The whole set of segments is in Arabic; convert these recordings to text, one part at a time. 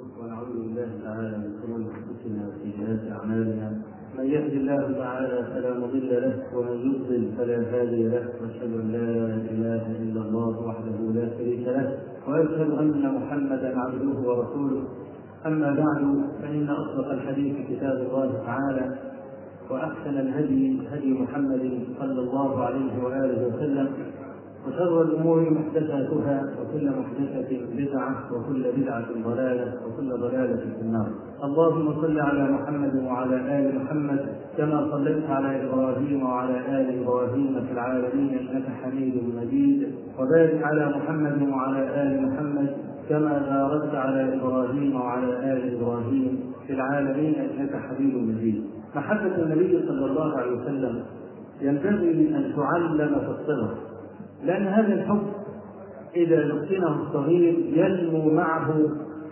ونعوذ بالله تعالى من أنفسنا أعمالنا. من يهد الله تعالى فلا مضل له ومن يضلل فلا هادي له. وأشهد أن لا إله إلا الله وحده لا شريك له وأشهد أن محمدا عبده ورسوله. أما بعد فإن أصدق الحديث كتاب الله تعالى وأحسن الهدي هدي محمد صلى الله عليه وآله وسلم. وشر الأمور محدثاتها وكل محدثة بدعة وكل بدعة ضلالة وكل ضلالة في النار. اللهم صل على محمد وعلى آل محمد كما صليت على إبراهيم وعلى آل إبراهيم في العالمين إنك حميد مجيد. وبارك على محمد وعلى آل محمد كما باركت على إبراهيم وعلى آل إبراهيم في العالمين إنك حميد مجيد. محبة النبي صلى الله عليه وسلم ينبغي أن تعلم في الصغر لأن هذا الحب إذا لقنه الصغير ينمو معه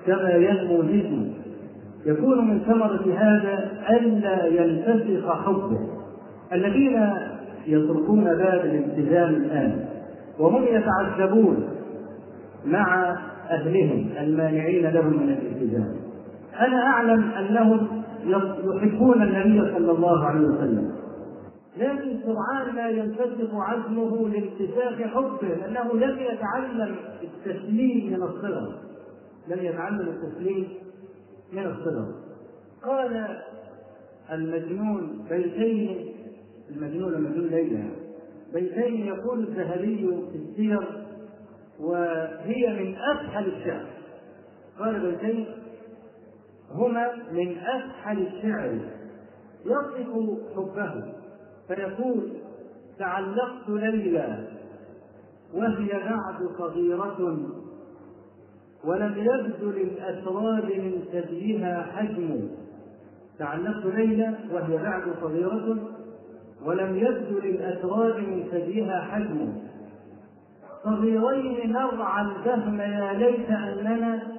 كما ينمو الجسم يكون من ثمرة هذا ألا ينتفخ حبه. الذين يتركون باب الالتزام الآن وهم يتعذبون مع أهلهم المانعين لهم من الالتزام. أنا أعلم أنهم يحبون النبي صلى الله عليه وسلم. لكن سرعان ما ينفسخ عزمه لامتساك حبه لأنه لم يتعلم التسليم من الصغر لم يتعلم التسليم من الصغر قال المجنون بيتين المجنون المجنون ليلى بيتين يقول الذهبي في السير وهي من أفحل الشعر. قال بيتين هما من أفحل الشعر. يصف حبه. فيقول تعلقت ليلى وهي بعد صغيرة ولم يبذل الأسرار من ثديها حجم. تعلقت ليلى وهي بعد صغيرة ولم يبذل الأسرار من ثديها حجم. صغيرين نرعى الفهم يا ليت أننا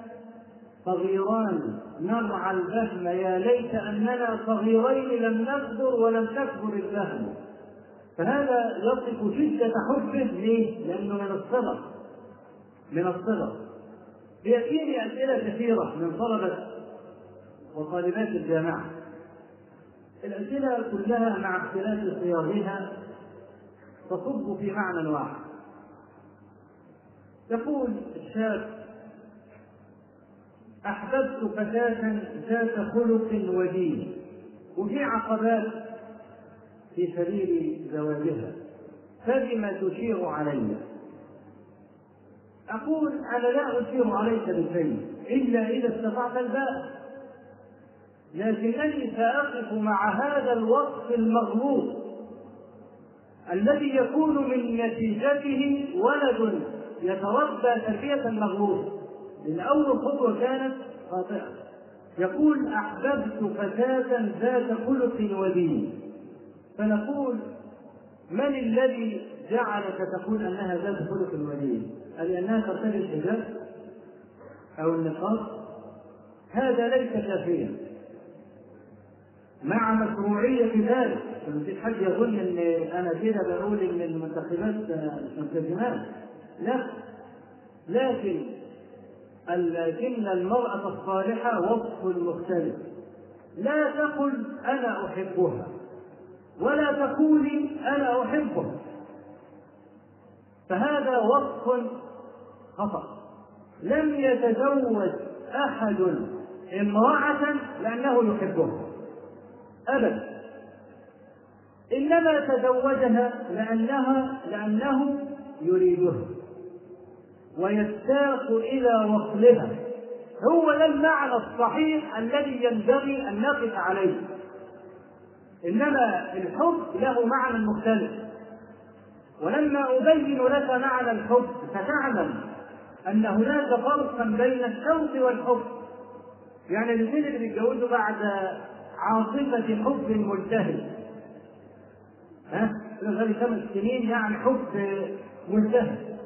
صغيران. نرعى الفهم يا ليت أننا صغيرين لم نكبر ولم تكبر الفهم. فهذا يصف شدة حبه ليه؟ لأنه من الصغر. من الصغر. بيأتيني أسئلة كثيرة من طلبة وطالبات الجامعة. الأسئلة كلها مع اختلاف صياغها تصب في معنى واحد. يقول الشاب أحببت فتاة ذات خلق ودين. وفي عقبات في سبيل زواجها. فبما تشير علي. أقول أنا لا أشير عليك بشيء. إلا إذا استطعت الباء. لكنني سأقف مع هذا الوصف المغلوط الذي يكون من نتيجته ولد يتربى تربية مغلوطة لأن أول خطوة كانت خاطئة. يقول أحببت فتاة ذات خلق ودين. فنقول من الذي جعلك تقول أنها ذات خلق ودين؟ ألأنها ترتدي الحجاب أو النقاب؟ هذا ليس كافيا. مع مشروعية ذلك في حد يظن إن أنا كده بقول إن المنتخبات ملتزمات لا. لكن لكن المرأة الصالحة وصف مختلف لا تقل أنا أحبها ولا تقولي أنا أحبها. فهذا وصف خطأ. لم يتزوج أحد امرأة لأنه يحبها. أبدا. إنما تزوجها لأنها لأنه يريدها. ويشتاق إلى وصلها. هو ده المعنى الصحيح الذي ينبغي أن نقف عليه. إنما الحب له معنى مختلف. ولما أبين لك معنى الحب فتعلم أن هناك فرقا بين الشوق والحب. يعني الاثنين اللي بيتجوزوا بعد عاصفة حب ملتهب ها؟ غير خمس سنين يعني حب ملتهب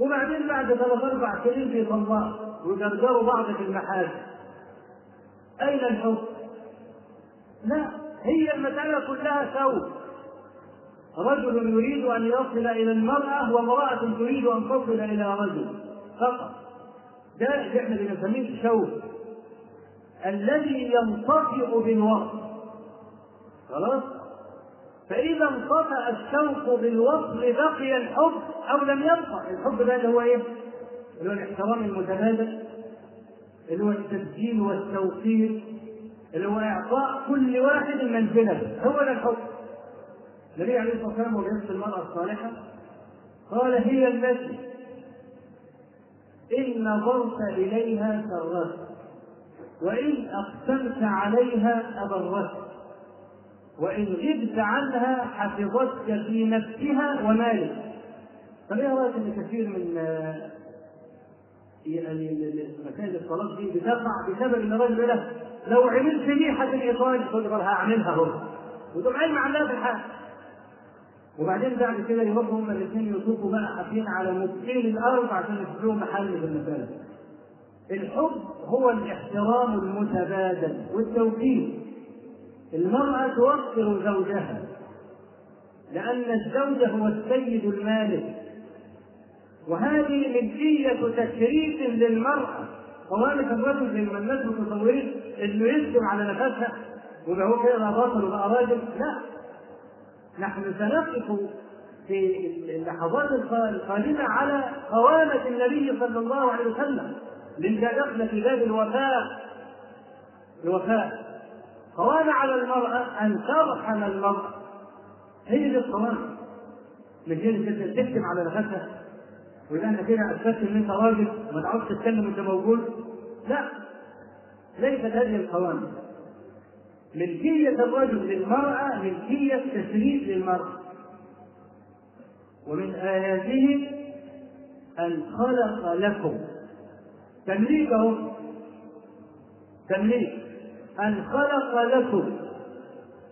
وبعدين بعد ثلاث أربع سنين في طلاق ويجرجروا بعض في المحاكم أين الحب؟ لا هي المسألة كلها سوء. رجل يريد أن يصل إلى المرأة وامرأة تريد أن تصل إلى رجل. فقط. ده إحنا بنسميه الشوق الذي ينطفئ بالوقت. خلاص؟ فإذا انطفأ الشوق بالوصل بقي الحب أو لم يبقى، الحب ده اللي هو إيه؟ اللي هو الاحترام المتبادل اللي هو التسجيل والتوقير اللي هو إعطاء كل واحد منزلة، هو ده الحب. النبي عليه الصلاة والسلام وهو المرأة الصالحة قال هي التي إن نظرت إليها سرت وإن أقسمت عليها أبرت وإن غبت عنها حفظتك في نفسها ومالك. طب إيه رأيك إن كثير من يعني مسائل الصلاة دي بتقع بسبب إن الراجل له لو عملت ريحه الايطالي تقول هعملها هو وتقوم علم عنها في الحال وبعدين بعد كده يروحوا هما الاثنين يطوفوا بقى حافين على مبطين الأرض عشان يشوفوا محل في الحب هو الاحترام المتبادل والتوفيق المرأة توقر زوجها لأن الزوج هو السيد المالك. وهذه ملكية تشريف للمرأة. طوالق الرجل زي ما الناس متصورين إنه يسلم على نفسها ويبقى هو كده بطل وبقى راجل. لا نحن سنقف في اللحظات القادمة على قوامة النبي صلى الله عليه وسلم دخل في باب الوفاء. الوفاء. قوام على المرأة أن ترحم المرأة. هي دي القوام مش هي تكتم على نفسها ويبقى انت كده اثبتت ان انت راجل وما تعرفش تتكلم وانت موجود. لا. ليست هذه القوام. ملكية الرجل للمرأة ملكية تشريف للمرأة. ومن آياته أن خلق لكم. تمليكهم. تمليك. أن خلق لكم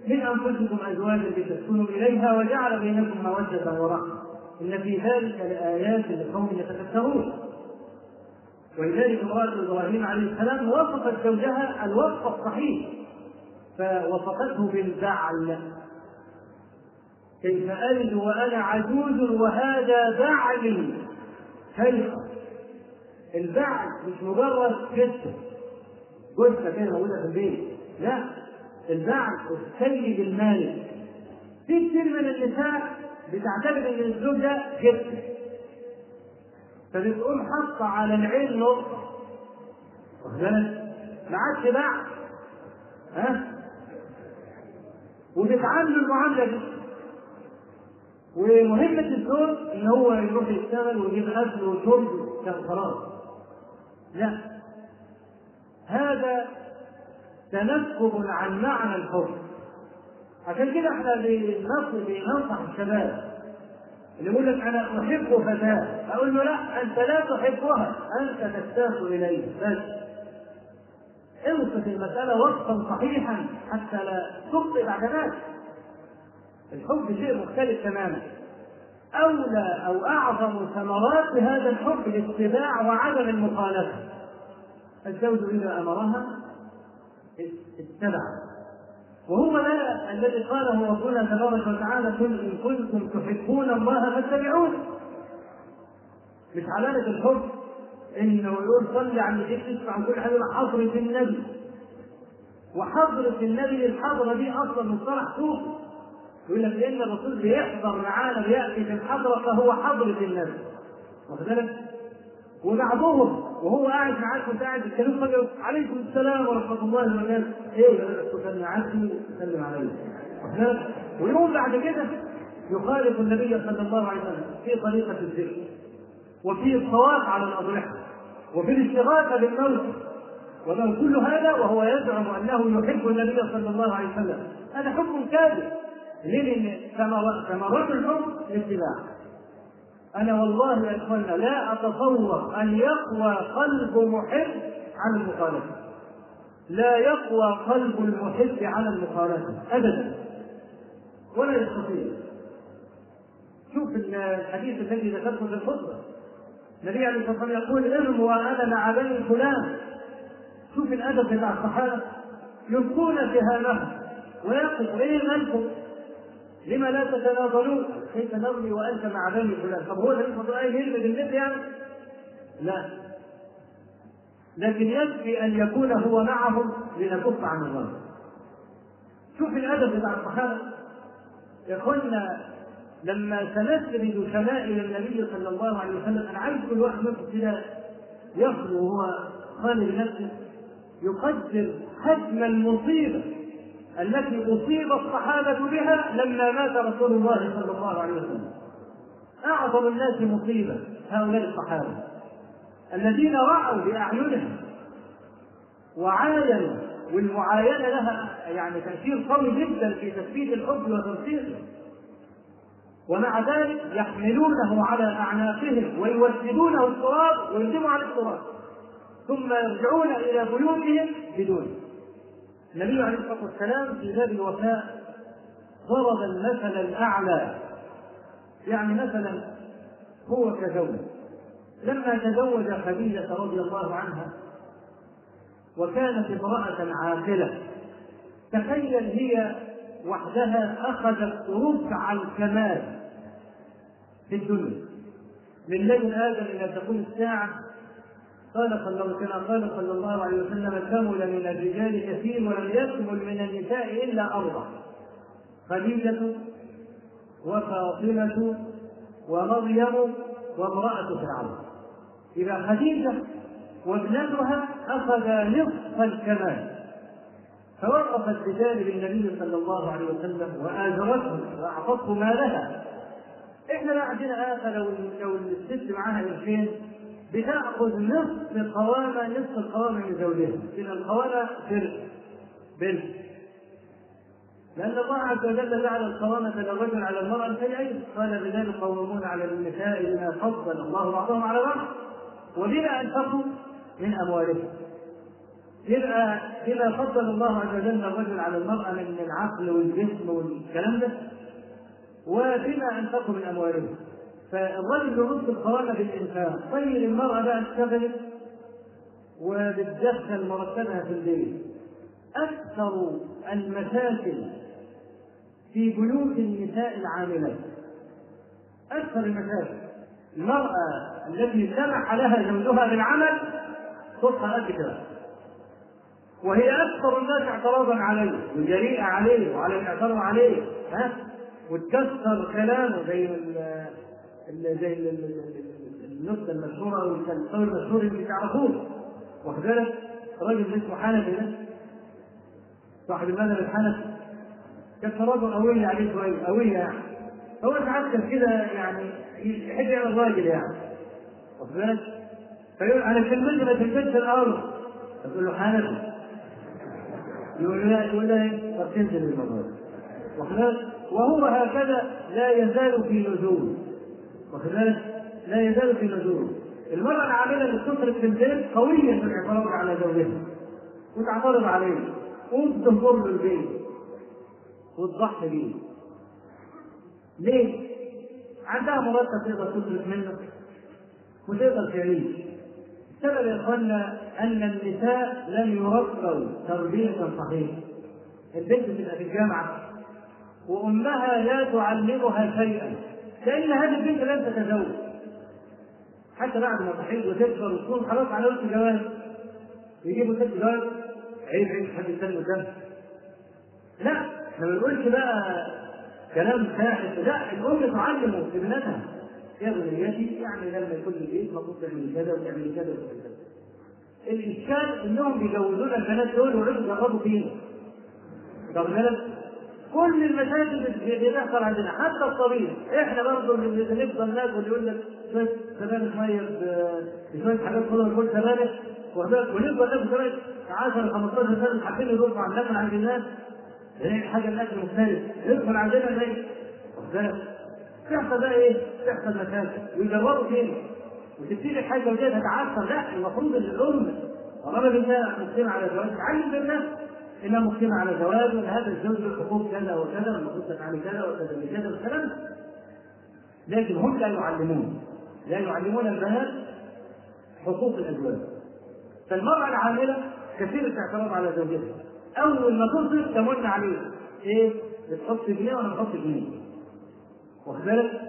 من أنفسكم أزواجا لتسكنوا إليها وجعل بينكم مودة ورحمة. إن في ذلك لآيات لقوم يتفكرون. ولذلك امرأة إبراهيم عليه السلام وصفت زوجها الوصف الصحيح فوصفته بالبعل. كيف ألد وأنا عجوز وهذا بعلي كيف؟ البعل مش مجرد جثة جثة كده موجودة في البيت. لا البعل السيد المالك. في كثير من النساء بتعتبر إن الزوج ده جثة فبتقوم حاطة على العين نقطة واخد بالك؟ ما عادش بعل ها؟ وبتعاملوا المعاملة دي. ومهمة الزوج إن هو يروح يشتغل ويجيب أكل وشرب خلاص. لا. هذا تنكب عن معنى الحب. عشان كده إحنا بننصح الشباب اللي يقول لك أنا أحب فتاة. أقول له لا أنت لا تحبها. أنت تشتاق اليه بس اوصف المسألة وصفا صحيحا حتى لا تخطئ بعد ذلك. الحب شيء مختلف تماما. أولى أو أعظم ثمرات هذا الحب الاتباع وعدم المخالفة. الزوج إذا أمرها اتبع. وهو ده الذي قاله ربنا تبارك وتعالى قل إن كنتم تحبون الله فاتبعوني مش علامه الحب إنه يقول صلي على النبي تسمع كل حاجة حضره النبي. وحضرة النبي الحضره دي أصلا مصطلح صوفي يقول لك لأن الرسول بيحضر معانا بياتي في الحضرة فهو حضرة النبي. واخد بالك؟ وبعضهم وهو قاعد معاك وانت قاعد تتكلم فجاه عليكم السلام ورحمة الله وبركاته. إيه تسلم عني تسلم علي ويقوم بعد كده يخالف النبي صلى الله عليه وسلم في طريقة الذكر وفي الصواب على الأضرحة وفي الاستغاثه بالموت. وله كل هذا وهو يزعم أنه يحب النبي صلى الله عليه وسلم. هذا حكم كاذب ليه؟ لأن ثمرات الحب الاتباع أنا والله يا اخوانا لا اتصور أن يقوى قلب محب على المخالفه لا يقوى قلب المحب على المخالفه ابدا. ولا يستطيع. شوف الحديث الذي ذكرته في الخطبة. النبي عليه الصلاة والسلام يقول ارموا وأنا مع بني فلان. شوف الأدب بتاع الصحابة. يلقون سهامهم ويقف إيه مالكم لما لا تتناظرون كيف نرمي وأنت مع بني فلان. طب هو النبي صلى الله عليه وسلم يعني؟ لا. لكن يكفي أن يكون هو معهم لنكف عن الظن شوف الأدب بتاع الصحابة. اخوانا لما سنسرد شمائل النبي صلى الله عليه وسلم أنا عايز كل واحد منكم كده يخلو وهو خالي بنفسه يقدر حجم المصيبة. التي أصيب الصحابة بها لما مات رسول الله صلى الله عليه وسلم. أعظم الناس مصيبة هؤلاء الصحابة الذين رأوا بأعينهم وعاينوا والمعاينة لها يعني تأثير قوي جدا في تثبيت الحب وتنصيره ومع ذلك يحملونه على أعناقهم ويوسدونه التراب ويلزموا على التراب. ثم يرجعون إلى بيوتهم بدون النبي عليه الصلاة والسلام في باب الوفاء ضرب المثل الأعلى. يعني مثلا هو كزوج. لما تزوج خديجة رضي الله عنها وكانت امرأة عاقلة تخيل هي وحدها أخذت ربع الكمال في الدنيا. من لدن آدم إلى تقوم الساعة قال صلى الله كما قال صلى الله عليه وسلم كمل من الرجال كثير ولم يكمل من النساء إلا أربع خديجة وفاطمة ومريم وامرأة فرعون. إذا خديجة وابنتها أخذ نصف الكمال فوقفت بجانب النبي صلى الله عليه وسلم وآجرته وأعطته مالها. إحنا بقى عندنا آفة لو لو الست معاها قرشين بتأخذ نصف قوامة نصف القوامة من زوجها. إن القوامة فرق بنت لأن الله عز وجل جعل القوامة للرجل على المرأة شيئين قال الرجال قوامون على النساء بما فضل الله بعضهم على بعض. وبما أنفقوا من أموالهم. يبقى بما فضل الله عز وجل الرجل على المرأة من العقل والجسم والكلام ده. وبما أنفقوا من أموالهم. فالرجل يرد القوامة بالإنفاق طيب المرأة بقى اشتغلت وبتدخل مرتبها في البيت. أكثر المشاكل في بيوت النساء العاملات أكثر المشاكل. المرأة التي سمح لها زوجها بالعمل قد كده وهي أكثر الناس اعتراضا عليه. وجريئة عليه. وعلى الاعتراض عليه. ها؟ وتكسر كلامه زي زي النكتة المشهورة أو القول المشهور اللي تعرفوه. واخد بالك؟ راجل اسمه حنفي ده. صاحب المذهب الحنفي. كانت رجل قوية عليه شوية قوية يعني. هو كان كده يعني يحب يعمل راجل يعني. واخد بالك؟ فيقول أنا كلمتي ما تنزلش الأرض. تقول له حنفي. يقول لا. يقول له إيه؟ طب تنزل المرة واخد بالك؟ وهو هكذا لا يزال في نزول. واخد بالك؟ لا يزال في نزول المرأة العاملة اللي بتصرف في البيت قوية في الاعتراض على زوجها. وتعترض عليه وتنظر له البيت. وتضحي بيه. ليه؟ عندها مرتب تقدر تصرف منه وتقدر تعيش. السبب يا إخوانا أن النساء لم يربوا تربية صحيحة. البنت تبقى في الجامعة. وأمها لا تعلمها شيئا. لأن هذه البنت لن تتزوج. حتى بعد ما تحيض وتكبر وتكون خلاص على وقت جواز يجيبوا ست جواز عيب عيب حد يستنى قدام لا إحنا ما بنقولش بقى كلام فاحش. لا الأم تعلم ابنتها. يا بنيتي يعني لما يكون البيت المفروض تعملي كذا وتعملي كذا وتعملي كذا. الاشكال انهم بيجوزون البنات دول ويقعدوا يجربوا فيهم طب كل المشاكل اللي بتحصل عندنا حتى الطبيب. إحنا برضه اللي نفضل ناكل يقول لك شوية سبانخ ميه بشويه حاجات خضر كل سبانخ ونفضل ناكل سبانخ 10 15 سنة حابين يروحوا عن ناكل عند الناس هي حاجة الاكل مختلف يدخل عندنا زي تحصل بقى إيه؟ تحصل مشاكل. ويجربوا فين؟ وتبتدي الحاجة ودي تتعثر. لا المفروض الام طالما بنتها مسلمه على زواج تعلم بالناس انها مسلمه على زواج هذا الزوج له حقوق كذا وكذا والمفروض تفعل كذا وكذا وكذا. والكلام لكن هم لا يعلمون لا يعلمون البنات حقوق الأزواج. فالمرأة العاملة كثير الاعتراض على زوجها. أول ما تصرف تمن عليه إيه؟ بتحط جنيه وأنا بحط جنيه. واخد بالك؟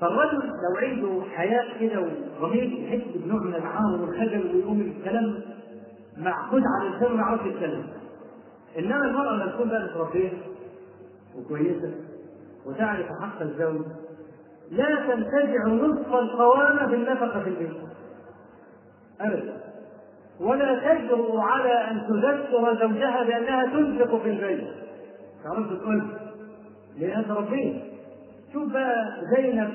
فالرجل لو عنده حياء كده وضمير يحس بنوع من العار والخجل ويقوم الكلام معقود على الانسان ما يعرفش يتكلم إنما المرأة لما تكون بقى متربيه وكويسة وتعرف حق الزوج لا تنتزع نصف القوامة في النفقة في البيت. أبدا. ولا تجرؤ على أن تذكر زوجها بأنها تنفق في البيت. تعرف تقول لأن ربنا شوف بقى زينب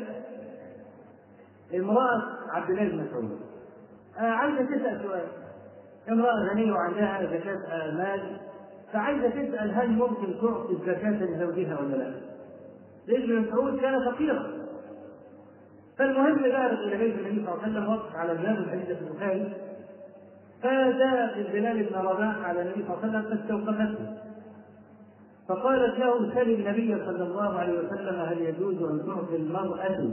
امرأة عبد الله بن مسعود. آه عايزة تسأل سؤال. امرأة غنية وعندها زكاة مال فعايزة تسأل هل ممكن تعطي الزكاة لزوجها ولا لا؟ لأن ابن مسعود كان فقيرا. فالمهم ذهبت إلى بيت النبي صلى الله عليه وسلم وقف على الباب الحديث في البخاري فجاء بلال بن رباح على النبي صلى الله عليه وسلم فاستوقفته. فقالت له سل النبي صلى الله عليه وسلم هل يجوز أن تعطي المرأة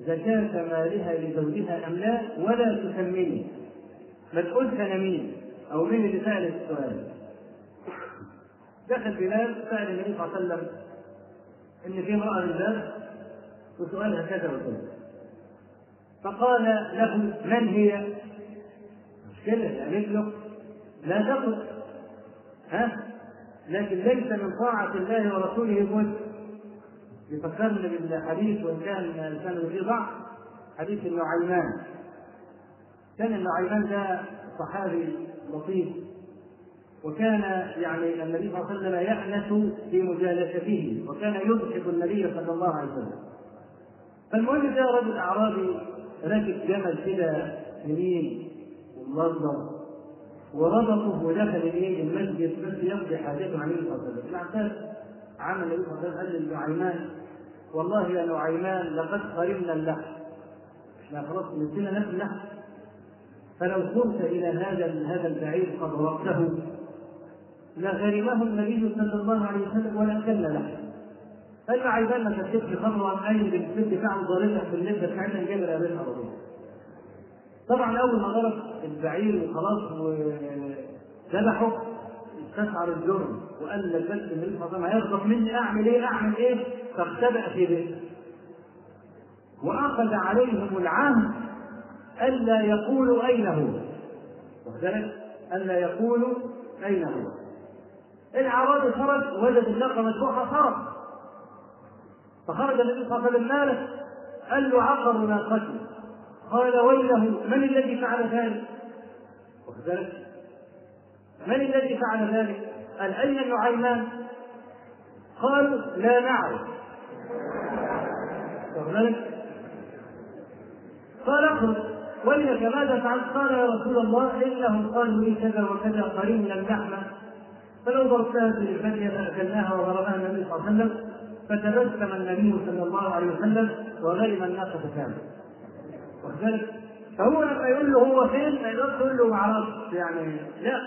زكاة مالها لزوجها أم لا؟ ولا تسمني ما تقولش أنا مين؟ أو مين اللي سأل السؤال؟ دخل بلال سأل النبي صلى الله عليه وسلم إن في امرأة لله؟ وسؤالها كذا وكذا فقال له من هي؟ مشكلة يعني له لا تقل. ها؟ لكن ليس من طاعة الله ورسوله بد يفكرني بالحديث وإن كان الإنسان فيه ضعف حديث النعيمان كان النعيمان ده صحابي لطيف. وكان يعني النبي صلى الله عليه وسلم يأنس في مجالسته وكان يضحك النبي صلى الله عليه وسلم. فالمهم جاء رجل أعرابي راكب جمل كده سمين ومنظم وربطه ودخل اليه المسجد بس يقضي حاجته عن النبي صلى الله عليه وسلم. العباس عمل النبي صلى الله عليه وسلم قال لنعيمان والله يا نعيمان لقد قرمنا اللحم. إحنا خلاص نسينا ناكل اللحم. فلو قمت إلى هذا هذا البعير قد ضربته لغرمه النبي صلى الله عليه وسلم ولا اكلنا لحم قال له عايزان ما تكتبش خطوه عن اي بنت فعل ضاربها في اللبه بتاعتنا جايب رقبتها على طبعا أول ما ضرب البعير وخلاص وذبحه استشعر الجرم وقال الله عليه وسلم هيغضب مني أعمل إيه؟ أعمل إيه؟ فاختبأ في بيته. وأخذ عليهم العهد ألا يقولوا اين هو وذلك ألا يقولوا اين هو الاعرابي خرج وجد الناقه مذبوحه خرج فخرج النبي صلى الله عليه وسلم ماله قال له عقر ناقتي قال ويله من الذي فعل ذلك؟ وكذلك من الذي فعل ذلك؟ قال أين النعيمان؟ قالوا لا نعرف وكذلك قال اخرج ولك ماذا فعلت؟ قال يا رسول الله إنهم قالوا لي كذا وكذا قريبا اللحم فلو ضربتها في الفتية فأكلناها وضربها النبي صلى الله عليه وسلم فتبسم النبي صلى الله عليه وسلم وغرم الناقة كاملة وذلك فهو لما يقول له هو فين ما يقدرش يقول له أعرفش يعني لا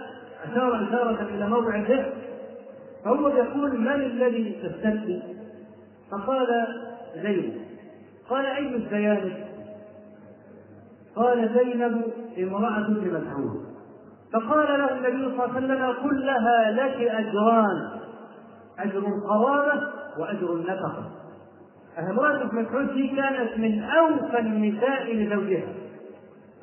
أشار إشارة إلى موضع الذهن فهو يقول من الذي تستفتي؟ فقال زينب. قال أي الزيانب؟ قال زينب امرأة ابن مسعود فقال له النبي صلى الله عليه وسلم قل لها لك أجران. أجر القرابة وأجر النفقة. امرأة ابن مسعود كانت من أوفى النساء لزوجها.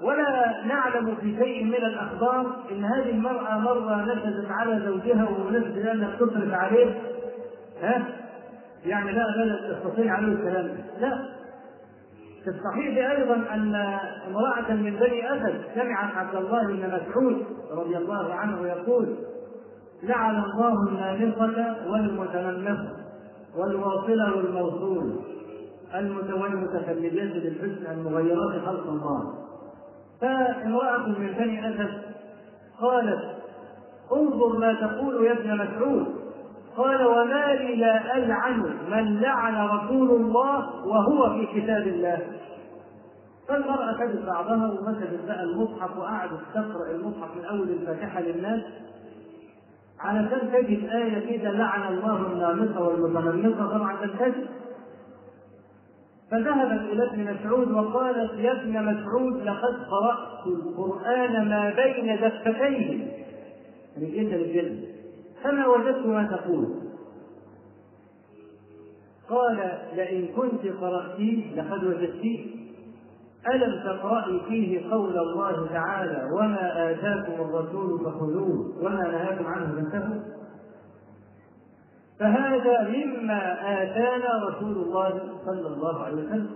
ولا نعلم في شيء من الأخبار إن هذه المرأة مرة نفذت على زوجها وبمناسبة أنها تصرف عليه. ها؟ يعني لا لا تستطيع عليه الكلام. لا. في الصحيح أيضا أن امرأة من بني أسد سمعت عبد الله بن مسعود رضي الله عنه يقول لعن الله النامصة والمتنمصة والواصلة والموصول المتخلجات بالحسن المغيرات خلق الله. فامرأة من بني أسد قالت انظر ما تقول يا ابن مسعود قال وما لي لا ألعن من لعن رسول الله وهو في كتاب الله. فالمرأة خدت بعضها ومسكت بقى المصحف وقعدت تقرأ المصحف من أول الفاتحة للناس. علشان تجد آية كده لعن الله النامصة والمتنمصة طبعا تنتهي. فذهبت إلى ابن مسعود وقالت يا ابن مسعود لقد قرأت القرآن ما بين دفتيه من جلد للجلد فما وجدت ما تقول. قال لئن كنت قرأتيه لقد وجدتيه ألم تقرأي فيه قول الله تعالى وما آتاكم الرسول فخذوه وما نهاكم عنه فانتهوا فهذا مما آتانا رسول الله صلى الله عليه وسلم.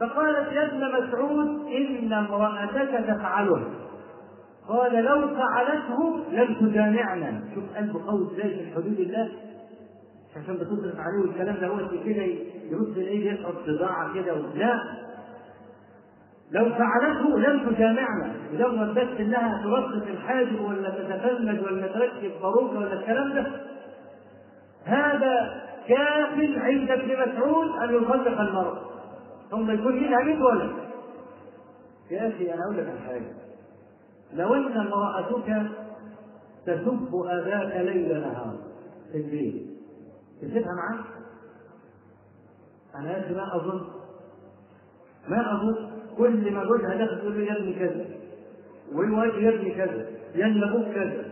فقالت يا ابن مسعود إن امرأتك تفعله. قال لو فعلته لم تجامعنا. شوف قلب قوي إزاي في حدود الله. عشان بتصرف عليه والكلام ده هو كده يبص الايه يشعر بضاعة كده لا لو فعلته لم تجامعنا. مجرد بس إنها ترصف الحاجب ولا تتفلج ولا تركب باروكه ولا الكلام ده. هذا كاف عند ابن مسعود أن يطلق المرأة ثم يكون منها 100 ولد. يا أخي أنا أقول لك حاجة. لو ان امرأتك تسب اباك ليل نهار في البيت تسيبها معاك؟ أخي ما أظن ما أظن كل ما جوزها داخل تقول له يا ابني كذا والوالد يا ابني كذا يا ابن أبوك كذا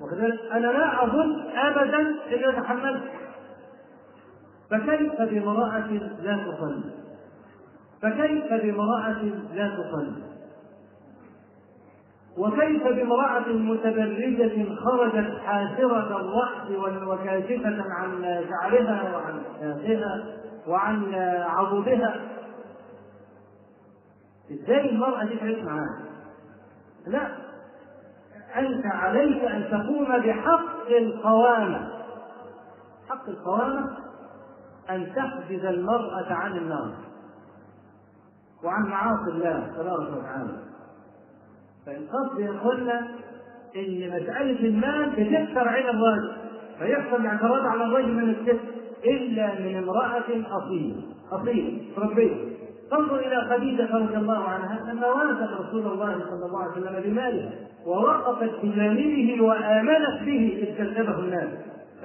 وكذلك أنا لا أظن ابدا ان تحملت فكيف بامرأة لا تصلي؟ فكيف بامرأة لا تصلي؟ وكيف بامرأة متبرجة خرجت حاسرة الرأس وكاشفة عن شعرها وعن شاخها وعن عضدها؟ إزاي المرأة دي تعيش معاها؟ لا أنت عليك أن تقوم بحق القوامة. حق القوامة أن تحجز المرأة عن النار وعن معاصي الله تبارك وتعالى. فالقصد يا اخوانا إن مسألة المال بتكثر عين الرجل فيحصل الاعتراض على الرجل من الست إلا من امرأة أصيلة أصيلة ربيه تنظر إلى خديجة رضي الله عنها لما وافت رسول الله صلى الله عليه وسلم بماله ووقفت بجانبه وآمنت به إذ كذبه الناس.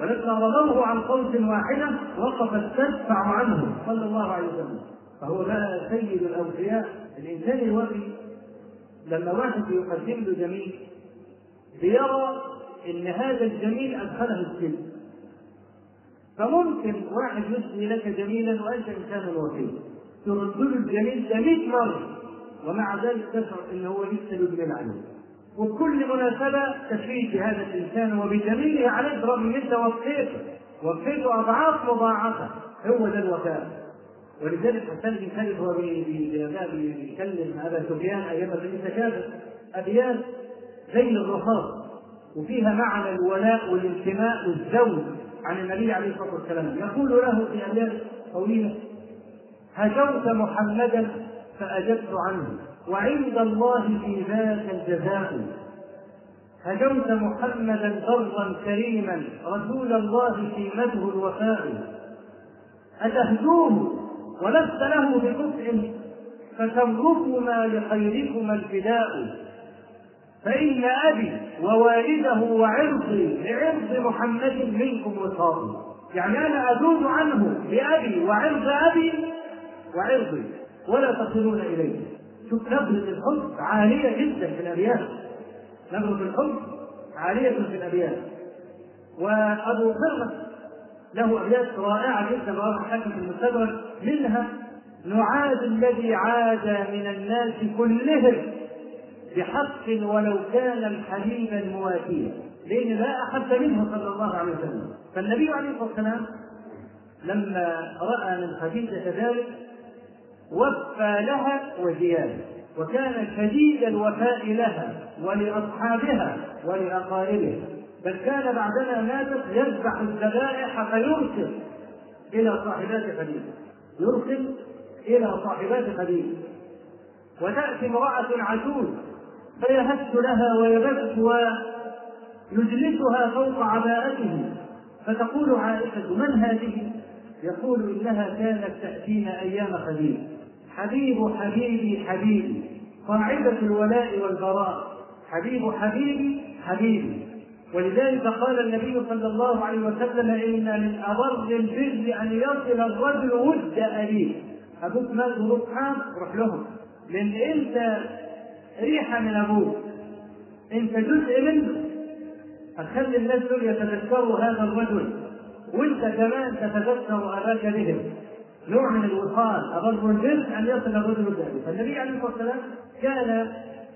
ولما رموه عن قوس واحدة وقفت تدفع عنه صلى الله عليه وسلم. فهو بقى سيد الاوفياء الإنسان الوفي لما واحد يقدم له جميل بيرى إن هذا الجميل أدخله السجن. فممكن واحد يسمي لك جميلا وانت انسان وفي ترد له الجميل ده 100 مرة ومع ذلك تشعر ان هو لسه يجمل عليه. وبكل مناسبة تشريك بهذا الإنسان وبجميله عليك رغم ان انت وفيته وفيته أضعاف مضاعفة. هو ده الوفاء. ولذلك بن ثابت هو بيكلم ابا سفيان أيام بني تكافر ابيات زي الرخاص وفيها معنى الولاء والانتماء والزوج عن النبي عليه الصلاة والسلام. يقول له في ابيات طويله هجوت محمدا فأجبت عنه وعند الله في ذاك الجزاء. هجوت محمدا برا كريما رسول الله قيمته الوفاء. أتهجوه؟ ولست له بكفء فشركما لخيركما الفداء. فإن أبي ووالده وعرضي لعرض محمد منكم وصافي يعني أنا أجوز عنه بأبي وعرض أبي وعرضي ولا تصلون إليه. شوف نبرة الحب عالية جدا في الأبيات. نبرة الحب عالية في الأبيات. وأبو فرغة له أبيات رائعة جدا رواه الحاكم في المستدرك. منها نعاد الذي عاد من الناس كلهم بحق ولو كان الحليم المواتيا لأن لا أحد منه صلى الله عليه وسلم. فالنبي عليه الصلاة والسلام لما رأى من خديجة ذلك وفى لها وزيادة. وكان شديد الوفاء لها ولأصحابها ولأقاربها. بل كان بعدما ماتت يذبح الذبائح فيرسل إلى صاحبات خديجة. يرسل إلى صاحبات خديجة وتأتي امرأة عجوز فيهز لها ويبث ويجلسها فوق عباءته. فتقول عائشة من هذه؟ يقول إنها كانت تأتينا أيام خديجة حبيب حبيبي حبيبي. قاعدة الولاء والبراء. حبيب حبيبي حبيبي. ولذلك قال النبي صلى الله عليه وسلم إن من ابر البر أن يصل الرجل ود أبيه. أبوك مات وابوك حام روح لهم. لأن أنت ريحة من أبوك. أنت جزء منه. هتخلي الناس دول يتذكروا هذا الرجل. وأنت كمان تتذكر أباك بهم. نوع من الوصال. أبر الرجل أن يصل الرجل ذلك فالنبي عليه الصلاة والسلام كان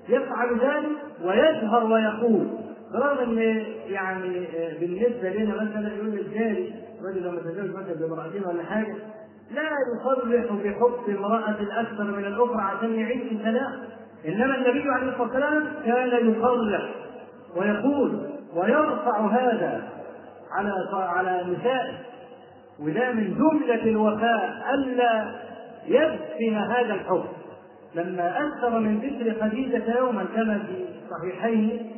يفعل ذلك ويجهر ويقول. برغم إن يعني بالنسبة لنا مثلا يقول الجاري رجل لما تزوج مثلا بامرأتين ولا حاجة لا يصرح بحب امرأة أكثر من الأخرى عشان يعيش سلام. إنما النبي عليه الصلاة والسلام كان يصرح ويقول ويرفع هذا على على نسائه وده من جملة الوفاء ألا يدفن هذا الحب. لما أكثر من ذكر خديجة يوما كما في الصحيحين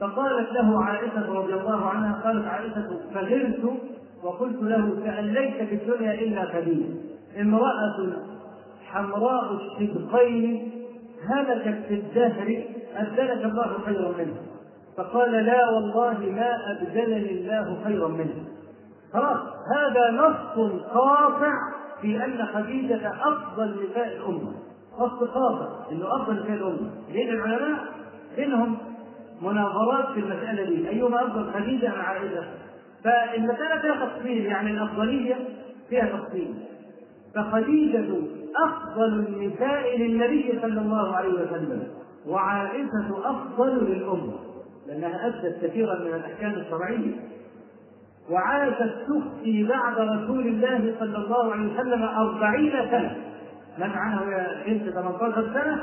فقالت له عائشة رضي الله عنها قالت عائشة فغرت وقلت له كأن ليس في الدنيا إلا خديجة امرأة حمراء الشدقين هلكت في الدهر أبدلك الله خيرا منها فقال لا والله ما أبدلني الله خيرا منه. خلاص هذا نص قاطع في أن خديجة أفضل نساء الأمة. نص قاطع أنه أفضل نساء الأمة. لأن العلماء بينهم مناظرات في المسألة دي. أيهما أفضل؟ خديجة أم عائشة فالمسألة فيها تفصيل يعني الأفضلية فيها تفصيل. فخديجة أفضل النساء للنبي صلى الله عليه وسلم وعائشة أفضل للأمة لأنها أدت كثيرا من الأحكام الشرعية. وعاشت تفتي بعد رسول الله صلى الله عليه وسلم أربعين سنة. من عنها بنت 18 سنة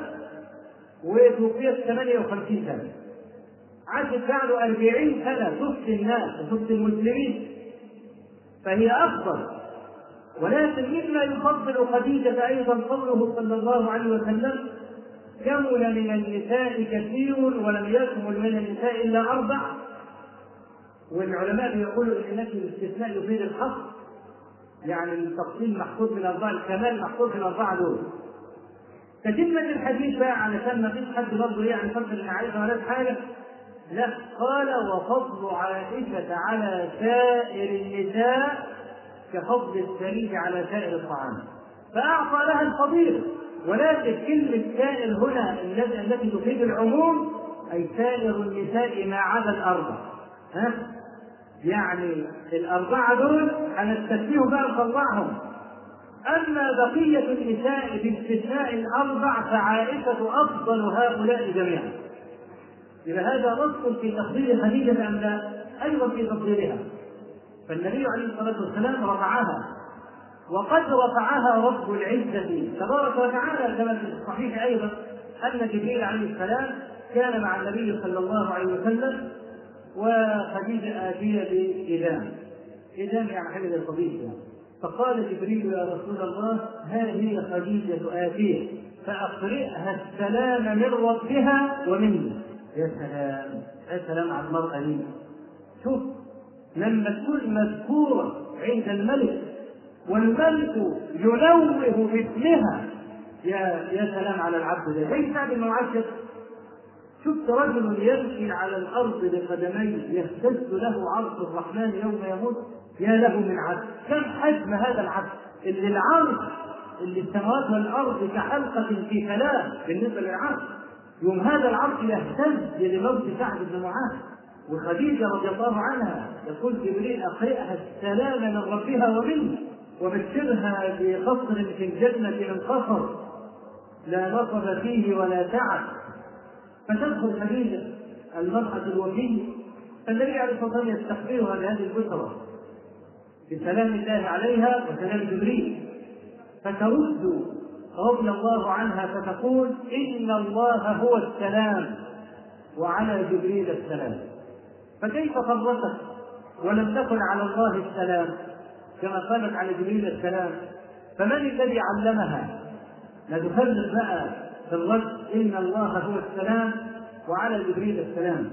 وتوفيت 58 سنة. عاشت بعده 40 سنة تفتي الناس وتفتي المسلمين فهي أفضل. ولكن مما يفضل خديجة أيضا قوله صلى الله عليه وسلم كمل من النساء كثير ولم يكمل من النساء إلا أربع والعلماء بيقولوا إن نفي الاستثناء يفيد الحصر يعني التفصيل محفوظ من أربعة الكمال محفوظ من أربعة دول. تتمة الحديث بقى علشان ما فيش حد برضه يعني فضل عائشه ولا حاجة. لا قال وفضل عائشة على سائر النساء كفضل الثريد على سائر الطعام. فأعطى لها الفضيلة ولكن كلمه سائر هنا التي تفيد العموم أي سائر النساء ما عدا الأربع. ها؟ يعني الأربعة دول هنستثنيهم بقى نطلعهم. أما بقية النساء باستثناء الأربع فعائشة أفضل هؤلاء جميعا. إذا هذا نص في تفضيل خديجة أم لا؟ أيضا في تفضيلها فالنبي عليه الصلاة والسلام رفعها وقد رفعها رب العزة تبارك وتعالى كما في الصحيح أيضا أن جبريل عليه السلام كان مع النبي صلى الله عليه وسلم وخديجة آتية بإدام إدام يعني القضية يعني. فقال جبريل يا رسول الله ها هي خديجة آتية فأقرئها السلام من ربها ومني يا سلام يا سلام على المرأة دي. شوف لما تكون مذكورة عند الملك والملك ينوه باسمها. يا يا سلام على العبد ده. سعد بن معشر شفت رجل يمشي على الأرض بقدميه يهتز له عرش الرحمن يوم يموت؟ يا له من عبد كم حجم هذا العبد اللي العرش اللي السماوات والارض كحلقة في كلام بالنسبة للعرش. يوم هذا العرش يهتز لموت سعد بن معاذ. وخديجة رضي الله عنها يقول جبريل اقرئها السلام من ربها ومنه وبشرها بقصر في الجنة من قصر لا نصب فيه ولا تعب فتدخل خديجة المرأة الوفية فالنبي عليه الصلاة والسلام يستقبلها بهذه البشرى بسلام الله عليها وسلام جبريل. فترد رضي الله عنها فتقول إن الله هو السلام وعلى جبريل السلام. فكيف فرطت ولم تكن على الله السلام كما قالت على جبريل السلام؟ فمن الذي علمها؟ نتفرق بقى في الرد إن الله هو السلام وعلى جبريل السلام.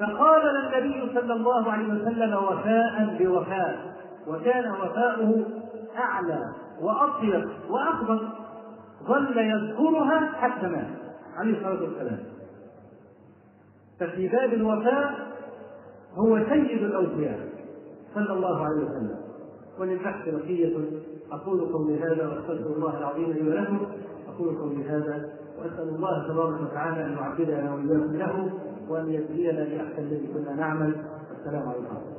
فقال النبي صلى الله عليه وسلم وفاء بوفاء وكان وفاؤه أعلى. وأطيب وأخبر ظل يذكرها حتى مات عليه الصلاة والسلام. ففي باب الوفاء هو سيد الأوفياء صلى الله عليه وسلم. وللبحث بقية أقول قولي هذا وأستغفر الله العظيم لي ولكم. أقول قولي هذا وأسأل الله تبارك وتعالى أن يعبدنا وإياكم له وأن يجزينا بأحسن الذي كنا نعمل. السلام عليكم.